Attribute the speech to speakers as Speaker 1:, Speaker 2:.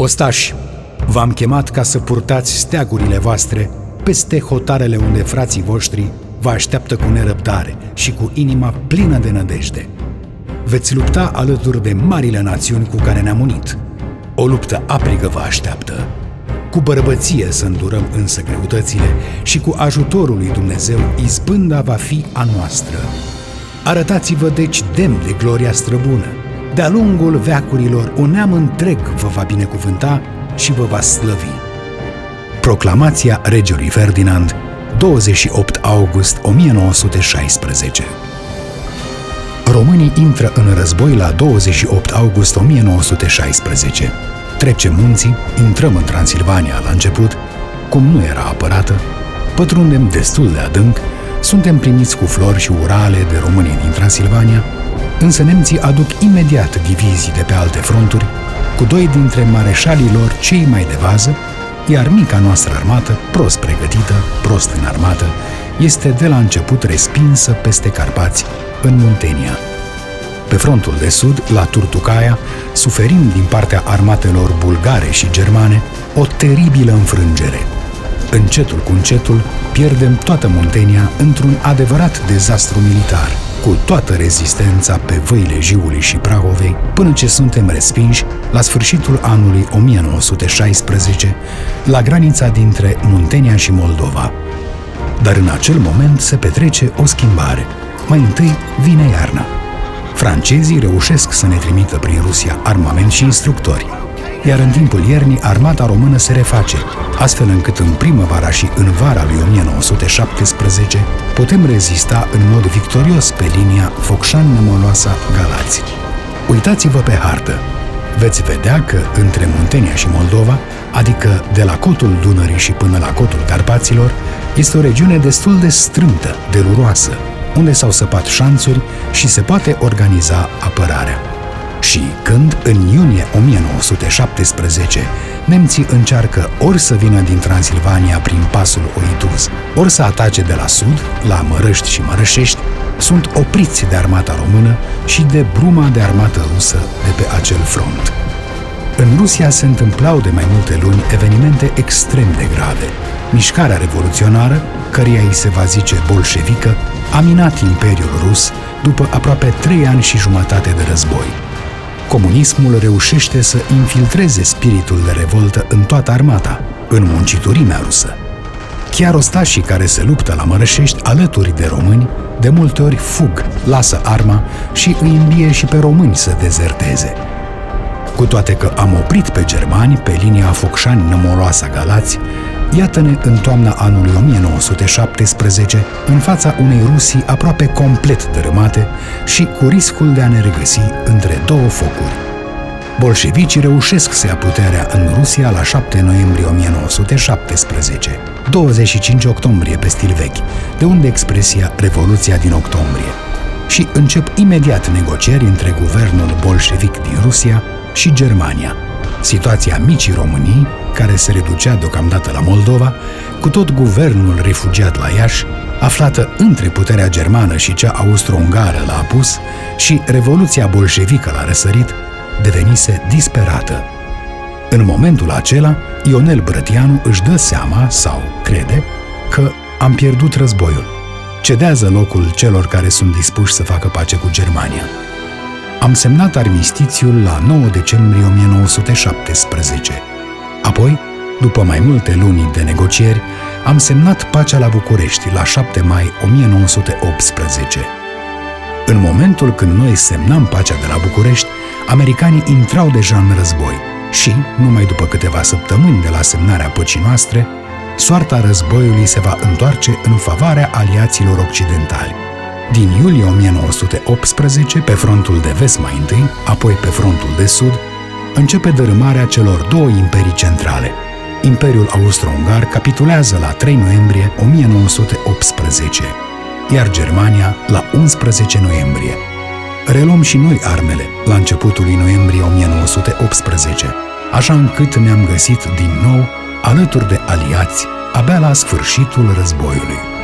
Speaker 1: Ostași, v-am chemat ca să purtați steagurile voastre peste hotarele unde frații voștri vă așteaptă cu nerăbdare și cu inima plină de nădejde. Veți lupta alături de marile națiuni cu care ne-am unit. O luptă aprigă vă așteaptă. Cu bărbăție să îndurăm însă greutățile și cu ajutorul lui Dumnezeu izbânda va fi a noastră. Arătați-vă deci demn de gloria străbună. De-a lungul veacurilor, un neam întreg vă va binecuvânta și vă va slăvi. Proclamația regelui Ferdinand, 28 august 1916 Românii intră în război la 28 august 1916. Trecem munții, intrăm în Transilvania la început, cum nu era apărată, pătrundem destul de adânc, suntem primiți cu flori și urale de românii din Transilvania, însă nemții aduc imediat divizii de pe alte fronturi, cu doi dintre mareșalii lor cei mai de vază, iar mica noastră armată, prost pregătită, prost înarmată, este de la început respinsă peste Carpați, în Muntenia. Pe frontul de sud, la Turtucaia, suferim din partea armatelor bulgare și germane o teribilă înfrângere. Încetul cu încetul, pierdem toată Muntenia într-un adevărat dezastru militar, cu toată rezistența pe văile Jiului și Prahovei, până ce suntem respinși la sfârșitul anului 1916, la granița dintre Muntenia și Moldova. Dar în acel moment se petrece o schimbare. Mai întâi vine iarna. Francezii reușesc să ne trimită prin Rusia armament și instructori, iar în timpul iernii armata română se reface, astfel încât în primăvara și în vara lui 1917 putem rezista în mod victorios pe linia Focșan-Nămoloasa-Galați. Uitați-vă pe hartă. Veți vedea că între Muntenia și Moldova, adică de la cotul Dunării și până la cotul Carpaților, este o regiune destul de strâmtă, deluroasă, unde s-au săpat șanțuri și se poate organiza apărarea. Și când, în iunie 1917, nemții încearcă ori să vină din Transilvania prin pasul Oituz, ori să atace de la sud, la Mărăști și Mărășești, sunt opriți de armata română și de bruma de armată rusă de pe acel front. În Rusia se întâmplau de mai multe luni evenimente extrem de grave. Mișcarea revoluționară, căreia îi se va zice bolșevică, a minat Imperiul Rus după aproape trei ani și jumătate de război. Comunismul reușește să infiltreze spiritul de revoltă în toată armata, în munciturimea rusă. Chiar ostașii care se luptă la Mărășești alături de români, de multe ori fug, lasă arma și îi îmbie și pe români să dezerteze. Cu toate că am oprit pe germani pe linia Focșani-Nămoloasa-Galați, Iată-ne în toamna anului 1917, în fața unei Rusii aproape complet dărâmate și cu riscul de a ne regăsi între două focuri. Bolșevicii reușesc să ia puterea în Rusia la 7 noiembrie 1917, 25 octombrie pe stil vechi, de unde expresia Revoluția din octombrie. Și încep imediat negocieri între guvernul bolșevic din Rusia și Germania. Situația micii Românii care se reducea deocamdată la Moldova, cu tot guvernul refugiat la Iași, aflată între puterea germană și cea austro-ungară la apus și revoluția bolșevică la răsărit, devenise disperată. În momentul acela, Ionel Brătianu își dă seama, sau crede, că am pierdut războiul. Cedează locul celor care sunt dispuși să facă pace cu Germania. Am semnat armistițiul la 9 decembrie 1917 Apoi, după mai multe luni de negocieri, am semnat pacea la București la 7 mai 1918. În momentul când noi semnam pacea de la București, americanii intrau deja în război și, numai după câteva săptămâni de la semnarea păcii noastre, soarta războiului se va întoarce în favoarea aliaților occidentali. Din iulie 1918, pe frontul de vest mai întâi, apoi pe frontul de sud, începe dărâmarea celor două imperii centrale. Imperiul Austro-Ungar capitulează la 3 noiembrie 1918, iar Germania la 11 noiembrie. Reluăm și noi armele la începutul lui noiembrie 1918, așa încât ne-am găsit din nou alături de aliați abia la sfârșitul războiului.